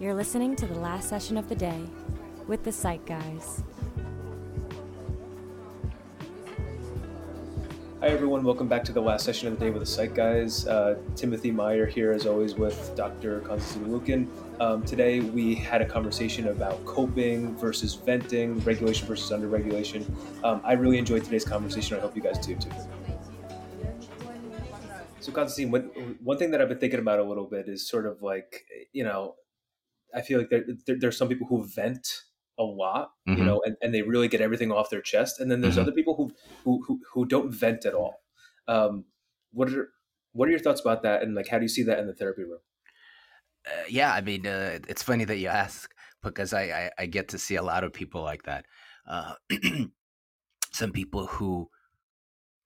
You're listening to the last session of the day with the Psych Guys. Hi, everyone. Welcome back to the last session of the day with the Psych Guys. Uh, Timothy Meyer here, as always, with Dr. Konstantin Lukin. Um, today, we had a conversation about coping versus venting, regulation versus underregulation. Um, I really enjoyed today's conversation. I hope you guys do too. So, Konstantin, one thing that I've been thinking about a little bit is sort of like, you know, I feel like there, there, there's some people who vent a lot, mm-hmm. you know, and, and they really get everything off their chest. And then there's mm-hmm. other people who, who, who, who, don't vent at all. Um, what are, what are your thoughts about that? And like, how do you see that in the therapy room? Uh, yeah, I mean, uh, it's funny that you ask because I, I, I, get to see a lot of people like that. Uh, some people who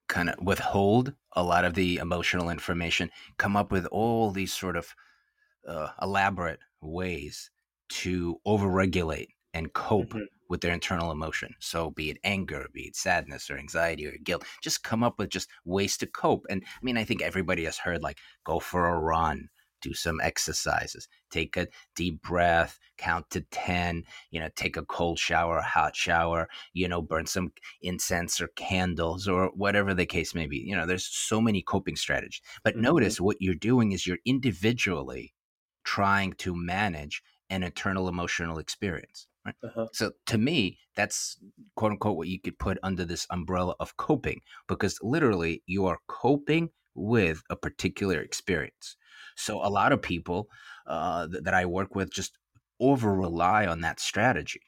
kind of withhold a lot of the emotional information, come up with all these sort of uh, elaborate ways to overregulate and cope mm-hmm. with their internal emotion. So, be it anger, be it sadness or anxiety or guilt, just come up with just ways to cope. And I mean, I think everybody has heard like go for a run, do some exercises, take a deep breath, count to 10, you know, take a cold shower, a hot shower, you know, burn some incense or candles or whatever the case may be. You know, there's so many coping strategies. But mm-hmm. notice what you're doing is you're individually trying to manage an internal emotional experience. Right? Uh-huh. So to me, that's quote unquote what you could put under this umbrella of coping, because literally you are coping with a particular experience. So a lot of people uh, th- that I work with just over rely on that strategy.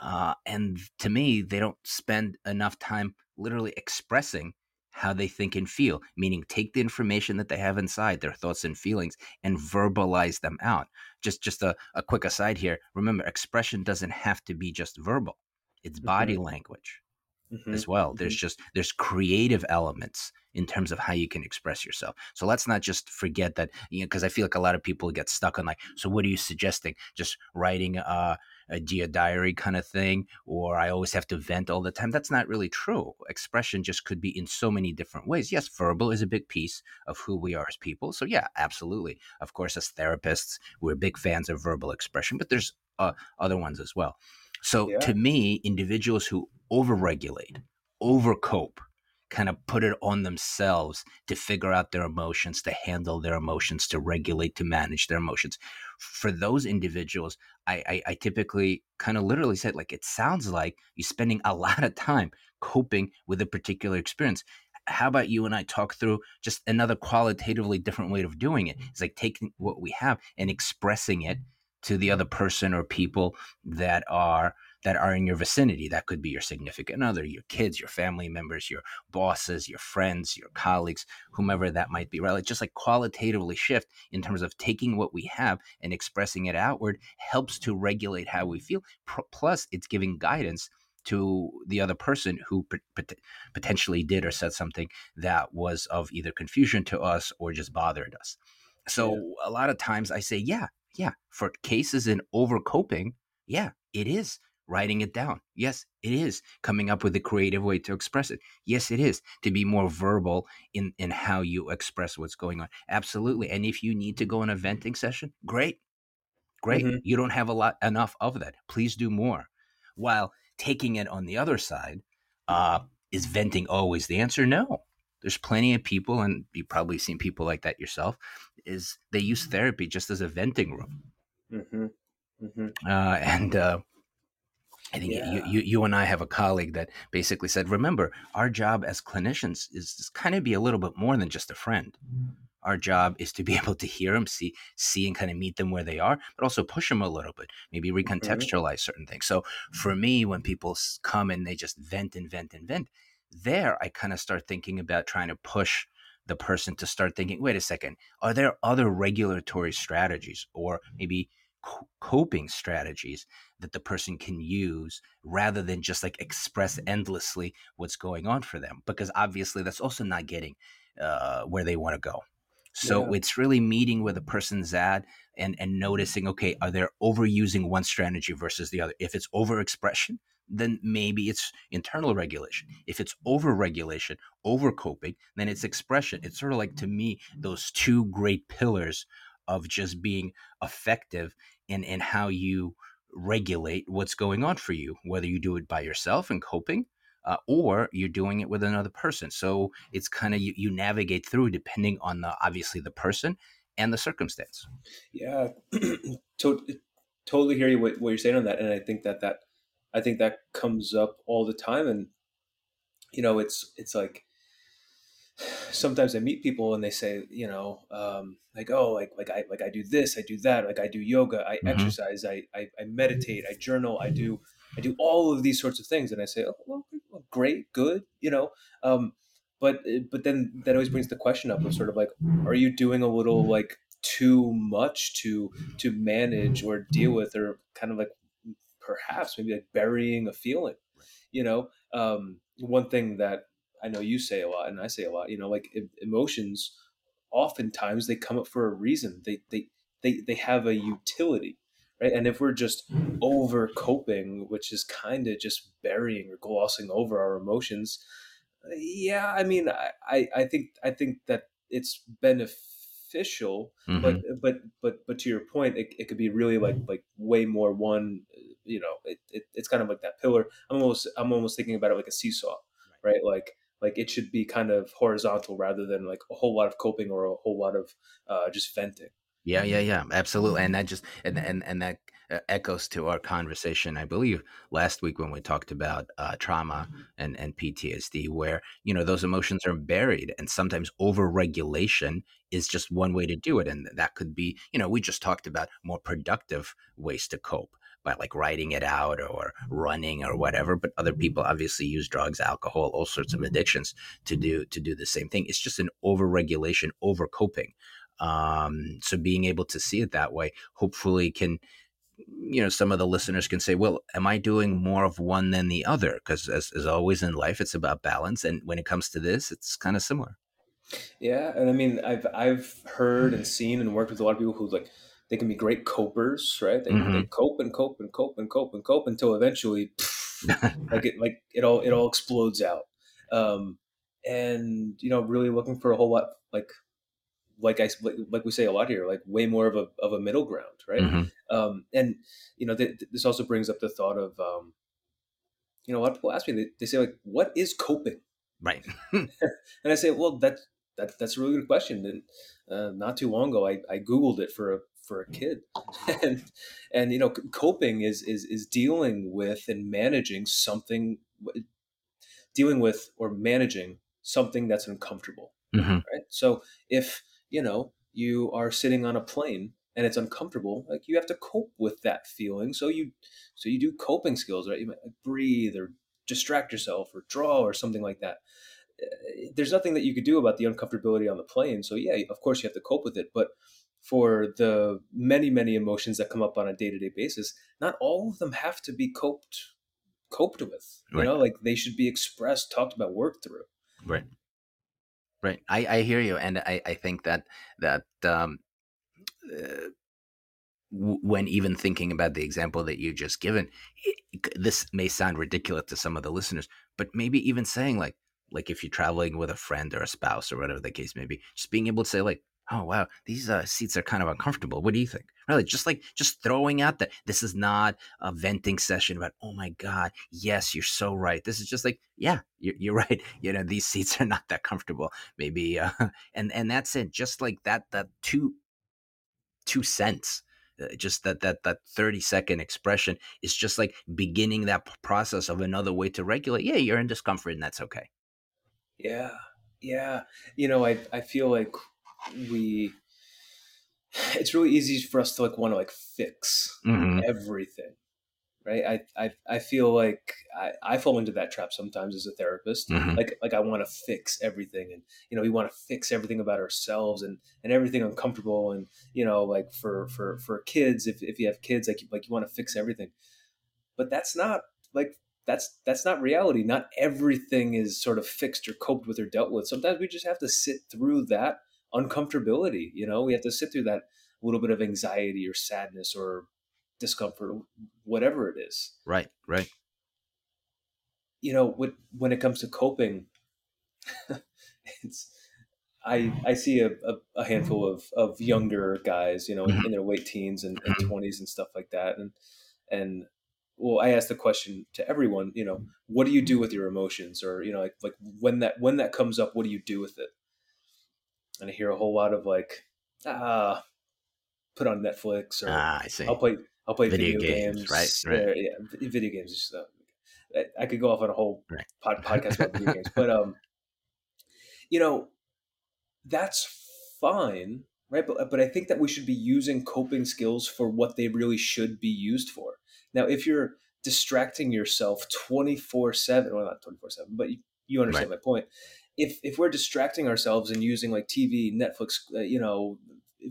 Uh, and to me, they don't spend enough time literally expressing how they think and feel, meaning take the information that they have inside, their thoughts and feelings, and verbalize them out. Just just a, a quick aside here. Remember, expression doesn't have to be just verbal. It's body mm-hmm. language mm-hmm. as well. Mm-hmm. There's just there's creative elements in terms of how you can express yourself. So let's not just forget that, you know, because I feel like a lot of people get stuck on like, so what are you suggesting? Just writing uh, a dear diary kind of thing, or I always have to vent all the time. That's not really true. Expression just could be in so many different ways. Yes, verbal is a big piece of who we are as people. So yeah, absolutely. Of course, as therapists, we're big fans of verbal expression, but there's uh, other ones as well. So yeah. to me, individuals who overregulate, overcope, kind of put it on themselves to figure out their emotions, to handle their emotions, to regulate, to manage their emotions. For those individuals, I, I, I typically kind of literally said, like, it sounds like you're spending a lot of time coping with a particular experience. How about you and I talk through just another qualitatively different way of doing it? It's like taking what we have and expressing it to the other person or people that are that are in your vicinity. That could be your significant other, your kids, your family members, your bosses, your friends, your colleagues, whomever that might be, right? Like just like qualitatively shift in terms of taking what we have and expressing it outward helps to regulate how we feel. Plus, it's giving guidance to the other person who pot- potentially did or said something that was of either confusion to us or just bothered us. So yeah. a lot of times I say, yeah, yeah, for cases in overcoping, yeah, it is writing it down. Yes, it is coming up with a creative way to express it. Yes, it is to be more verbal in in how you express what's going on. Absolutely. And if you need to go on a venting session, great. Great. Mm-hmm. You don't have a lot enough of that. Please do more. While taking it on the other side, uh, is venting always the answer? No. There's plenty of people, and you've probably seen people like that yourself. Is they use therapy just as a venting room, mm-hmm. Mm-hmm. Uh, and uh, I think yeah. you, you, you and I have a colleague that basically said, remember, our job as clinicians is to kind of be a little bit more than just a friend. Our job is to be able to hear them, see, see, and kind of meet them where they are, but also push them a little bit, maybe mm-hmm. recontextualize certain things. So for me, when people come and they just vent and vent and vent, there I kind of start thinking about trying to push the person to start thinking, wait a second, are there other regulatory strategies or maybe coping strategies that the person can use rather than just like express mm-hmm. endlessly what's going on for them because obviously that's also not getting uh, where they want to go. So yeah. it's really meeting where the person's at and and mm-hmm. noticing okay are they overusing one strategy versus the other? If it's overexpression then maybe it's internal regulation. If it's overregulation over coping then it's expression. It's sort of like to mm-hmm. me those two great pillars of just being effective in and how you regulate what's going on for you, whether you do it by yourself and coping, uh, or you're doing it with another person. So it's kind of you, you navigate through depending on the obviously the person and the circumstance. Yeah, to- totally hear you what, what you're saying on that, and I think that that I think that comes up all the time, and you know, it's it's like sometimes I meet people and they say, you know, um, like, oh, like, like I, like I do this, I do that, like I do yoga, I mm-hmm. exercise, I, I, I, meditate, I journal, I do, I do all of these sorts of things. And I say, oh, well, great, good, you know, um, but, but then that always brings the question up of sort of like, are you doing a little like too much to, to manage or deal with, or kind of like perhaps maybe like burying a feeling, you know? Um, one thing that I know you say a lot, and I say a lot. You know, like emotions, oftentimes they come up for a reason. They they they they have a utility, right? And if we're just over coping, which is kind of just burying or glossing over our emotions, yeah, I mean, I I think I think that it's beneficial, mm-hmm. but but but but to your point, it, it could be really like like way more one. You know, it, it it's kind of like that pillar. I'm almost I'm almost thinking about it like a seesaw, right? Like like it should be kind of horizontal rather than like a whole lot of coping or a whole lot of uh, just venting. Yeah yeah yeah. Absolutely. And that just and and, and that uh, echoes to our conversation i believe last week when we talked about uh, trauma and and ptsd where you know those emotions are buried and sometimes overregulation is just one way to do it. And that could be you know we just talked about more productive ways to cope by like writing it out or running or whatever but other people obviously use drugs alcohol all sorts of addictions to do to do the same thing. It's just an overregulation over coping um, so being able to see it that way hopefully can you know some of the listeners can say well am i doing more of one than the other? Because as, as always in life it's about balance and when it comes to this it's kind of similar. Yeah and i mean i've i've heard and seen and worked with a lot of people who like they can be great copers, right? They, mm-hmm. they cope and cope and cope and cope and cope until eventually, pff, like it like it all it all explodes out. Um, and you know, really looking for a whole lot like like I like we say a lot here, like way more of a of a middle ground, right? Mm-hmm. Um, and you know, th- this also brings up the thought of, um, you know, a lot of people ask me, they, they say like, what is coping? Right. and I say, well, that that that's a really good question. And uh, not too long ago, I, I googled it for a for a kid. And and you know coping is is is dealing with and managing something dealing with or managing something that's uncomfortable mm-hmm. right? So if you know you are sitting on a plane and it's uncomfortable like you have to cope with that feeling. So you so you do coping skills right? You might breathe or distract yourself or draw or something like that. Eh, there's nothing that you could do about the uncomfortability on the plane. So yeah of course you have to cope with it. But for the many many emotions that come up on a day-to-day basis not all of them have to be coped coped with you right. know like they should be expressed talked about worked through. Right. Right. I i hear you and i i think that that um uh, when even thinking about the example that you just given it, this may sound ridiculous to some of the listeners but maybe even saying like like if you're traveling with a friend or a spouse or whatever the case may be just being able to say like oh wow these uh, seats are kind of uncomfortable. What do you think? Really just like just throwing out that this is not a venting session about oh my god yes you're so right. This is just like yeah you're, you're right you know these seats are not that comfortable. Maybe uh, and and that's it just like that that two two cents uh, just that that that 30 second expression is just like beginning that process of another way to regulate. Yeah you're in discomfort and that's okay. Yeah yeah. You know i i feel like we it's really easy for us to like want to like fix mm-hmm. everything right? I, I i feel like i i fall into that trap sometimes as a therapist. Mm-hmm. like like i want to fix everything and you know we want to fix everything about ourselves and and everything uncomfortable and you know like for for for kids if, if you have kids like like you want to fix everything. But that's not like that's that's not reality. Not everything is sort of fixed or coped with or dealt with. Sometimes we just have to sit through that uncomfortability. You know, we have to sit through that little bit of anxiety or sadness or discomfort, whatever it is. Right, right. You know, when when it comes to coping, it's I I see a, a, a, handful of, of younger guys, you know, in, mm-hmm. in their late teens and, and 20s mm-hmm. and stuff like that. And and well, I ask the question to everyone, you know, what do you do with your emotions, or you know, like like when that when that comes up, what do you do with it? And I hear a whole lot of like, ah, put on Netflix, or ah, I see. I'll play I'll play video, video games, games, right? Right. Yeah, video games. Is, uh, I could go off on a whole right. pod, podcast about video games, but um, you know, that's fine, right? But but I think that we should be using coping skills for what they really should be used for. Now, if you're distracting yourself 24 7 well not 24 7 but you, you understand right. my point if if we're distracting ourselves and using like tv netflix uh, you know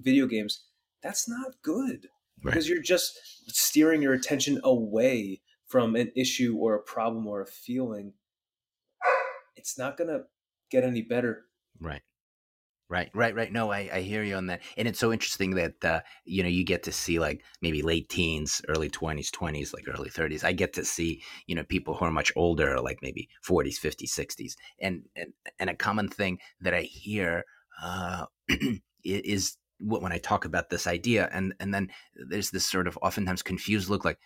video games that's not good. Right. because you're just steering your attention away from an issue or a problem or a feeling. It's not going to get any better. Right Right, right, right. No, I, I hear you on that. And it's so interesting that, uh, you know, you get to see like maybe late teens, early 20s, 20s, like early 30s. I get to see, you know, people who are much older, like maybe 40s, 50s, 60s. And, and, and a common thing that I hear uh, is when I talk about this idea. And, and then there's this sort of oftentimes confused look like,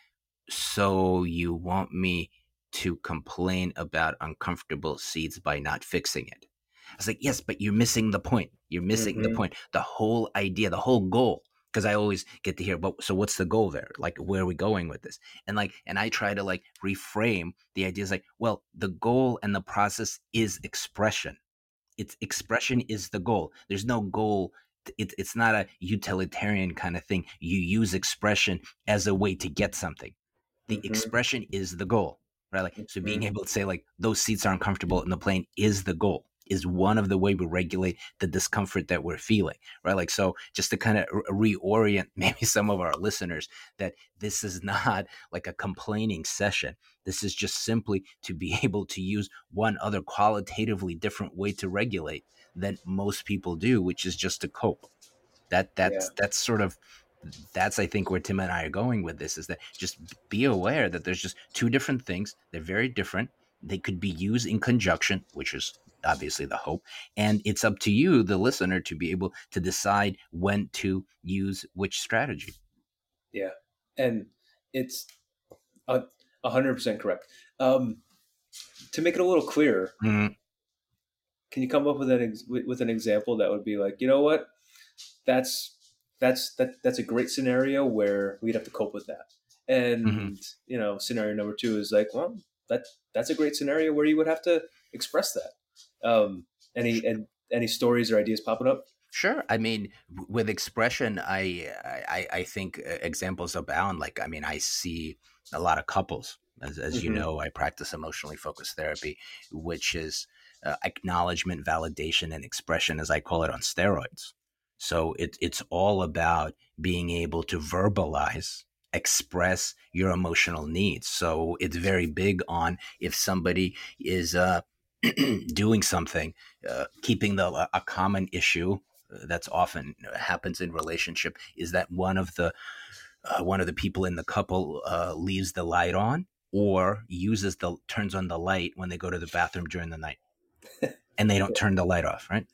so you want me to complain about uncomfortable seeds by not fixing it? I was like, yes, but you're missing the point. You're missing mm-hmm. the point. The whole idea, the whole goal. Because I always get to hear, but so what's the goal there? Like, where are we going with this? And like, and I try to like reframe the ideas like, well, the goal and the process is expression. It's expression is the goal. There's no goal it, it's not a utilitarian kind of thing. You use expression as a way to get something. The mm-hmm. expression is the goal, right? Like, so being mm-hmm. able to say like those seats are uncomfortable in the plane is the goal is one of the way we regulate the discomfort that we're feeling, right? Like, so just to kind of reorient maybe some of our listeners that this is not like a complaining session. This is just simply to be able to use one other qualitatively different way to regulate than most people do, which is just to cope. That that's yeah. that's sort of that's I think where Tim and I are going with this is that just be aware that there's just two different things. They're very different. They could be used in conjunction, which is obviously the hope. And it's up to you, the listener, to be able to decide when to use which strategy. Yeah. And it's a hundred percent correct. Um, to make it a little clearer, mm-hmm. can you come up with an ex- with an example that would be like, you know what, that's that's that that's a great scenario where we'd have to cope with that. And mm-hmm. you know, scenario number two is like, well, that that's a great scenario where you would have to express that. Um, any and any stories or ideas popping up? Sure. I mean, with expression, I, I I think uh, examples abound. Like, I mean, I see a lot of couples. As, as mm-hmm. you know, I practice emotionally focused therapy, which is uh, acknowledgement, validation, and expression, as I call it, on steroids. So it, it's all about being able to verbalize, express your emotional needs. So it's very big on if somebody is uh, doing something, uh, keeping the a common issue uh, that's often uh, happens in relationship is that one of the uh, one of the people in the couple uh, leaves the light on or uses the turns on the light when they go to the bathroom during the night, and they don't turn the light off. Right?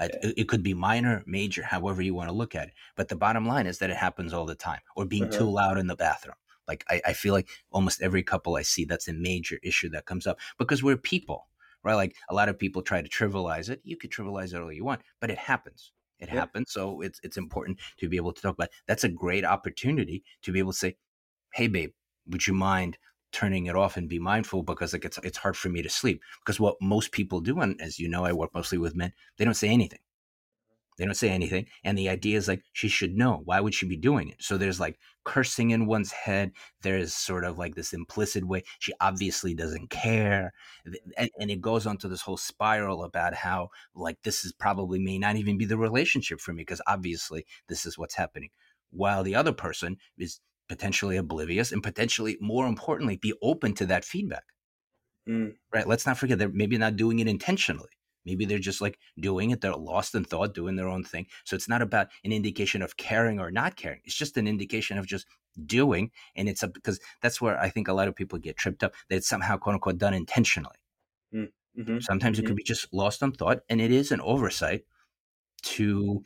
It, it, could be minor, major, however you want to look at it. But the bottom line is that it happens all the time, or being uh-huh. too loud in the bathroom. Like I, I feel like almost every couple I see, that's a major issue that comes up because we're people right? Like a lot of people try to trivialize it. You could trivialize it all you want, but it happens. It yeah. happens. So it's it's important to be able to talk about. It. That's a great opportunity to be able to say, "Hey, babe, would you mind turning it off and be mindful because like it's it's hard for me to sleep." Because what most people do, and as you know, I work mostly with men, they don't say anything. They don't say anything. And the idea is like, she should know. Why would she be doing it? So there's like cursing in one's head. There's sort of like this implicit way. She obviously doesn't care. And, and it goes on to this whole spiral about how, like, this is probably may not even be the relationship for me because obviously this is what's happening. While the other person is potentially oblivious and potentially, more importantly, be open to that feedback. Mm. Right. Let's not forget they're maybe not doing it intentionally. Maybe they're just like doing it. They're lost in thought, doing their own thing. So it's not about an indication of caring or not caring. It's just an indication of just doing. And it's a, because that's where I think a lot of people get tripped up that it's somehow quote unquote done intentionally. Mm, mm-hmm. Sometimes mm-hmm. it could be just lost in thought and it is an oversight. to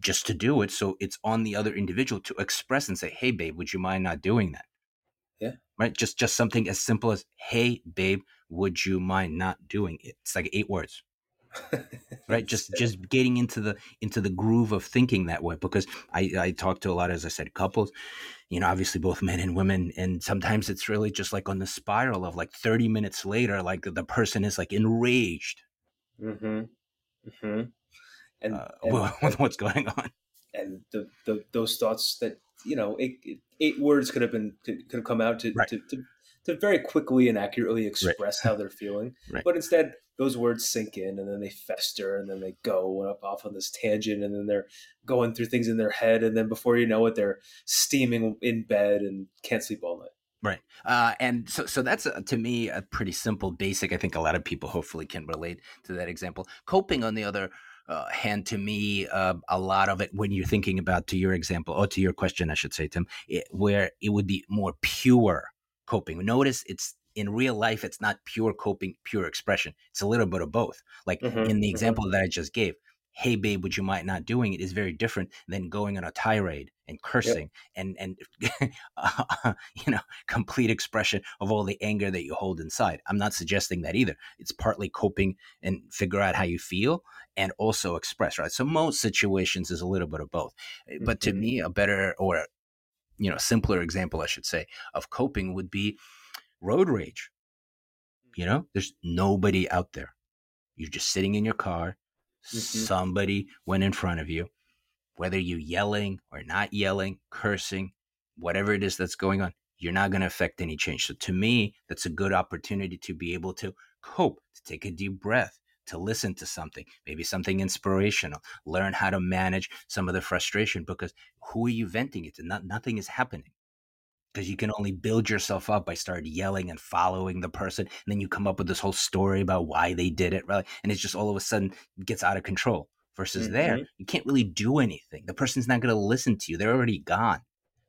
just to do it. So it's on the other individual to express and say, "Hey, babe, would you mind not doing that?" Yeah. Right. Just just something as simple as, "Hey, babe, would you mind not doing it?" It's like eight words. Right just just getting into the into the groove of thinking that way because i i talk to a lot as i said couples you know obviously both men and women and sometimes it's really just like on the spiral of like 30 minutes later like the person is like enraged mm-hmm. Mm-hmm. And, uh, and what's going on and the, the those thoughts that you know it, it, eight words could have been could, could have come out to, right. to, to, to very quickly and accurately express right. how they're feeling right. but instead those words sink in and then they fester and then they go up off on this tangent and then they're going through things in their head and then before you know it they're steaming in bed and can't sleep all night Right. Uh, and so, so that's uh, to me a pretty simple, basic. I think a lot of people hopefully can relate to that example. Coping, on the other uh, hand, to me, uh, a lot of it when you're thinking about to your example or to your question, I should say, Tim, it, where it would be more pure coping. Notice it's in real life, it's not pure coping, pure expression. It's a little bit of both. Like mm-hmm, in the mm-hmm. example mm-hmm. that I just gave, hey babe would you mind not doing it is very different than going on a tirade and cursing yep. and and uh, you know complete expression of all the anger that you hold inside i'm not suggesting that either it's partly coping and figure out how you feel and also express right so most situations is a little bit of both mm-hmm. but to mm-hmm. me a better or you know simpler example i should say of coping would be road rage. You know, there's nobody out there. You're just sitting in your car. Mm-hmm. Somebody went in front of you. Whether you're yelling or not yelling, cursing, whatever it is that's going on, you're not going to affect any change. So to me, that's a good opportunity to be able to cope, to take a deep breath, to listen to something, maybe something inspirational, learn how to manage some of the frustration because who are you venting it to? Not, nothing is happening because you can only build yourself up by start yelling and following the person and then you come up with this whole story about why they did it right and it's just all of a sudden gets out of control versus mm-hmm. there you can't really do anything. The person's not going to listen to you. They're already gone.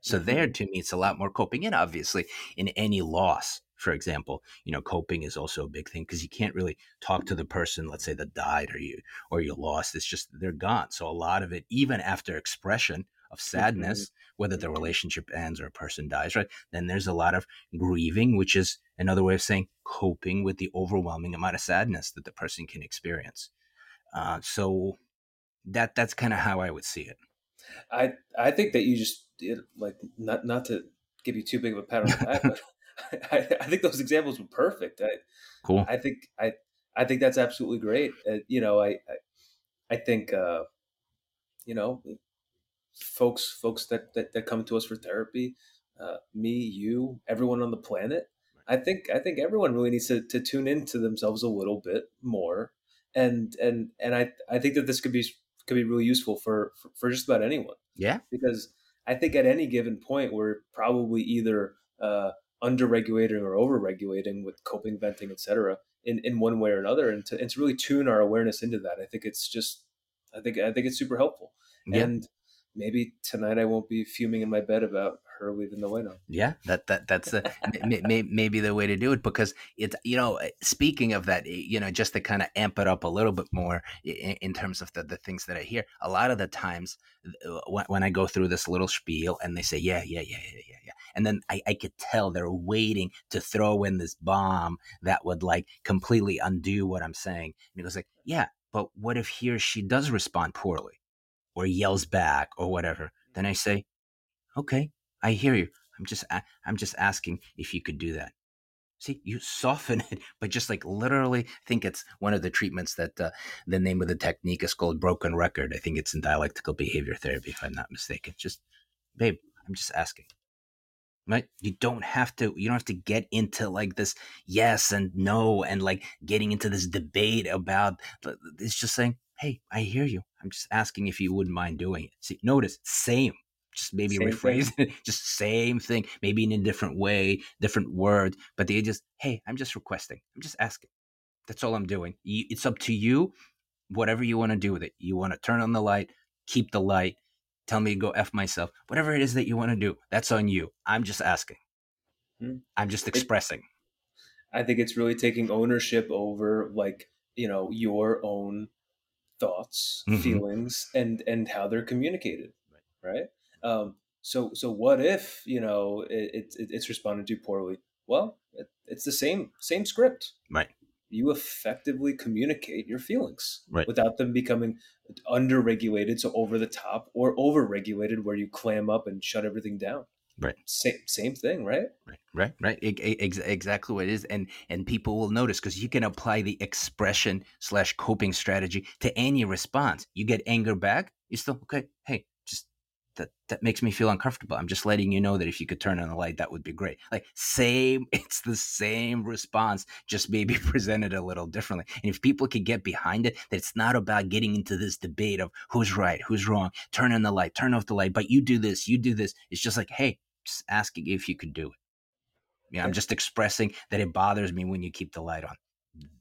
So mm-hmm. there to me it's a lot more coping and obviously in any loss for example you know coping is also a big thing because you can't really talk to the person let's say that died or you or you lost. It's just they're gone. So a lot of it even after expression of mm-hmm. sadness, mm-hmm. whether the relationship ends or a person dies, right? Then there's a lot of grieving, which is another way of saying coping with the overwhelming amount of sadness that the person can experience. Uh, so that that's kind of how I would see it. I I think that you just like not not to give you too big of a pat on the back, but I, I, think those examples were perfect. I, cool. I think I I think that's absolutely great. Uh, you know, I I, I think uh, you know folks folks that, that, that come to us for therapy uh, me you everyone on the planet i think i think everyone really needs to, to tune into themselves a little bit more. And and and i i think that this could be could be really useful for for, for just about anyone. Yeah. Because i think at any given point we're probably either uh, under-regulating or over-regulating with coping venting etc in in one way or another. And to, and to really tune our awareness into that i think it's just i think i think it's super helpful. Yeah. and maybe tonight I won't be fuming in my bed about her leaving the window. Yeah, that that that's a, may, maybe the way to do it because it's you know eh, speaking of that eh, you know just to kind of amp it up a little bit more in, in, terms of the, the things that I hear a lot of the times uh, when, when I go through this little spiel and they say yeah yeah yeah yeah yeah yeah and then I, I could tell they're waiting to throw in this bomb that would like completely undo what I'm saying and he goes like yeah but what if he or she does respond poorly or yells back or whatever, then I say, okay, I hear you. I'm just, I'm just asking if you could do that. See, you soften it, but just like literally, I think it's one of the treatments that uh, the name of the technique is called broken record. I think it's in dialectical behavior therapy, if I'm not mistaken. Just, babe, I'm just asking. Right? You don't have to, you don't have to get into like this yes and no and like getting into this debate about, it's just saying, hey, I hear you. I'm just asking if you wouldn't mind doing it. See, notice, same. Just maybe same rephrase thing. it. Just same thing, maybe in a different way, different word. But they just, hey, I'm just requesting. I'm just asking. That's all I'm doing. It's up to you, whatever you want to do with it. You want to turn on the light, keep the light, tell me to go F myself, whatever it is that you want to do. That's on you. I'm just asking. Hmm. I'm just expressing. I think it's really taking ownership over like, you know, your own thoughts, mm-hmm. feelings, and and how they're communicated, right? right? Um, so so what if you know it, it, it's responded to poorly? Well, it, it's the same same script, right? You effectively communicate your feelings right. without them becoming underregulated, so over the top, or overregulated, where you clam up and shut everything down. Right. Same same thing, right? Right. Right. Right. exactly what it is, and and people will notice because you can apply the expression slash coping strategy to any response. You get anger back, you still okay. Hey, that that makes me feel uncomfortable. I'm just letting you know that if you could turn on the light, that would be great. Like same, it's the same response, just maybe presented a little differently. And if people could get behind it, that it's not about getting into this debate of who's right, who's wrong, turn on the light, turn off the light, but you do this, you do this. It's just like, hey, just asking if you could do it. Yeah, I'm just expressing that it bothers me when you keep the light on.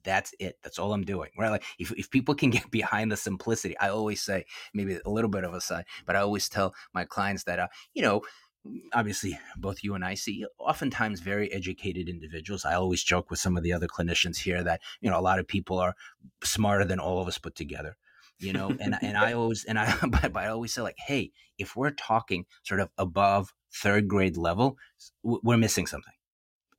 That's it. That's all I'm doing. Right? Like if, if people can get behind the simplicity, I always say maybe a little bit of a side, but I always tell my clients that uh, you know, obviously both you and I see oftentimes very educated individuals. I always joke with some of the other clinicians here that, you know, a lot of people are smarter than all of us put together you know and and i always and i but, i always say like hey if we're talking sort of above third grade level we're missing something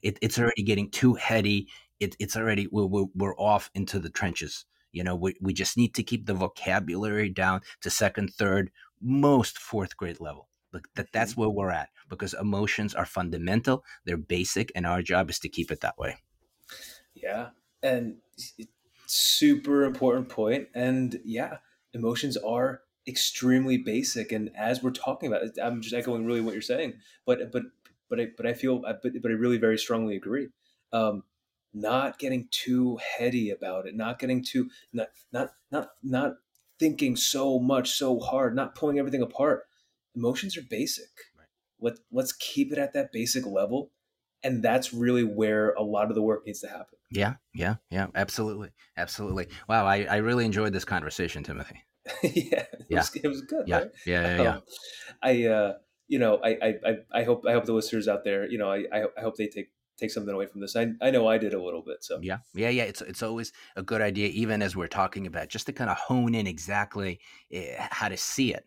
it, it's already getting too heady it, it's already we're, we're, we're, off into the trenches. You know we, we just need to keep the vocabulary down to second third most fourth grade level. Look, that that's mm-hmm. where we're at because emotions are fundamental. They're basic and our job is to keep it that way. Yeah and super important point and yeah emotions are extremely basic and as we're talking about it i'm just echoing really what you're saying but but but i but i feel but, but i really very strongly agree. Um not getting too heady about it not getting too not not not not thinking so much so hard not pulling everything apart emotions are basic right. let let's keep it at that basic level and that's really where a lot of the work needs to happen yeah yeah yeah absolutely absolutely wow i, I really enjoyed this conversation timothy yeah it, yeah. Was, it was good yeah right? yeah yeah, yeah. Um, i uh you know I, I i hope i hope the listeners out there you know i i hope they take take something away from this i i know i did a little bit so yeah yeah yeah it's it's always a good idea even as we're talking about just to kind of hone in exactly eh, how to see it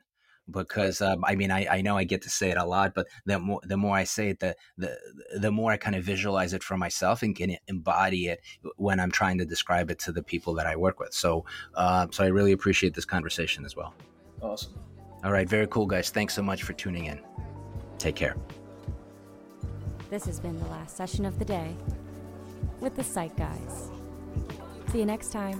because um, I mean I, I know I get to say it a lot, but the more the more I say it, the the the more I kind of visualize it for myself and can embody it when I'm trying to describe it to the people that I work with. So uh, so I really appreciate this conversation as well. Awesome. All right, very cool, guys. Thanks so much for tuning in. Take care. This has been the last session of the day with the Psych Guys. See you next time.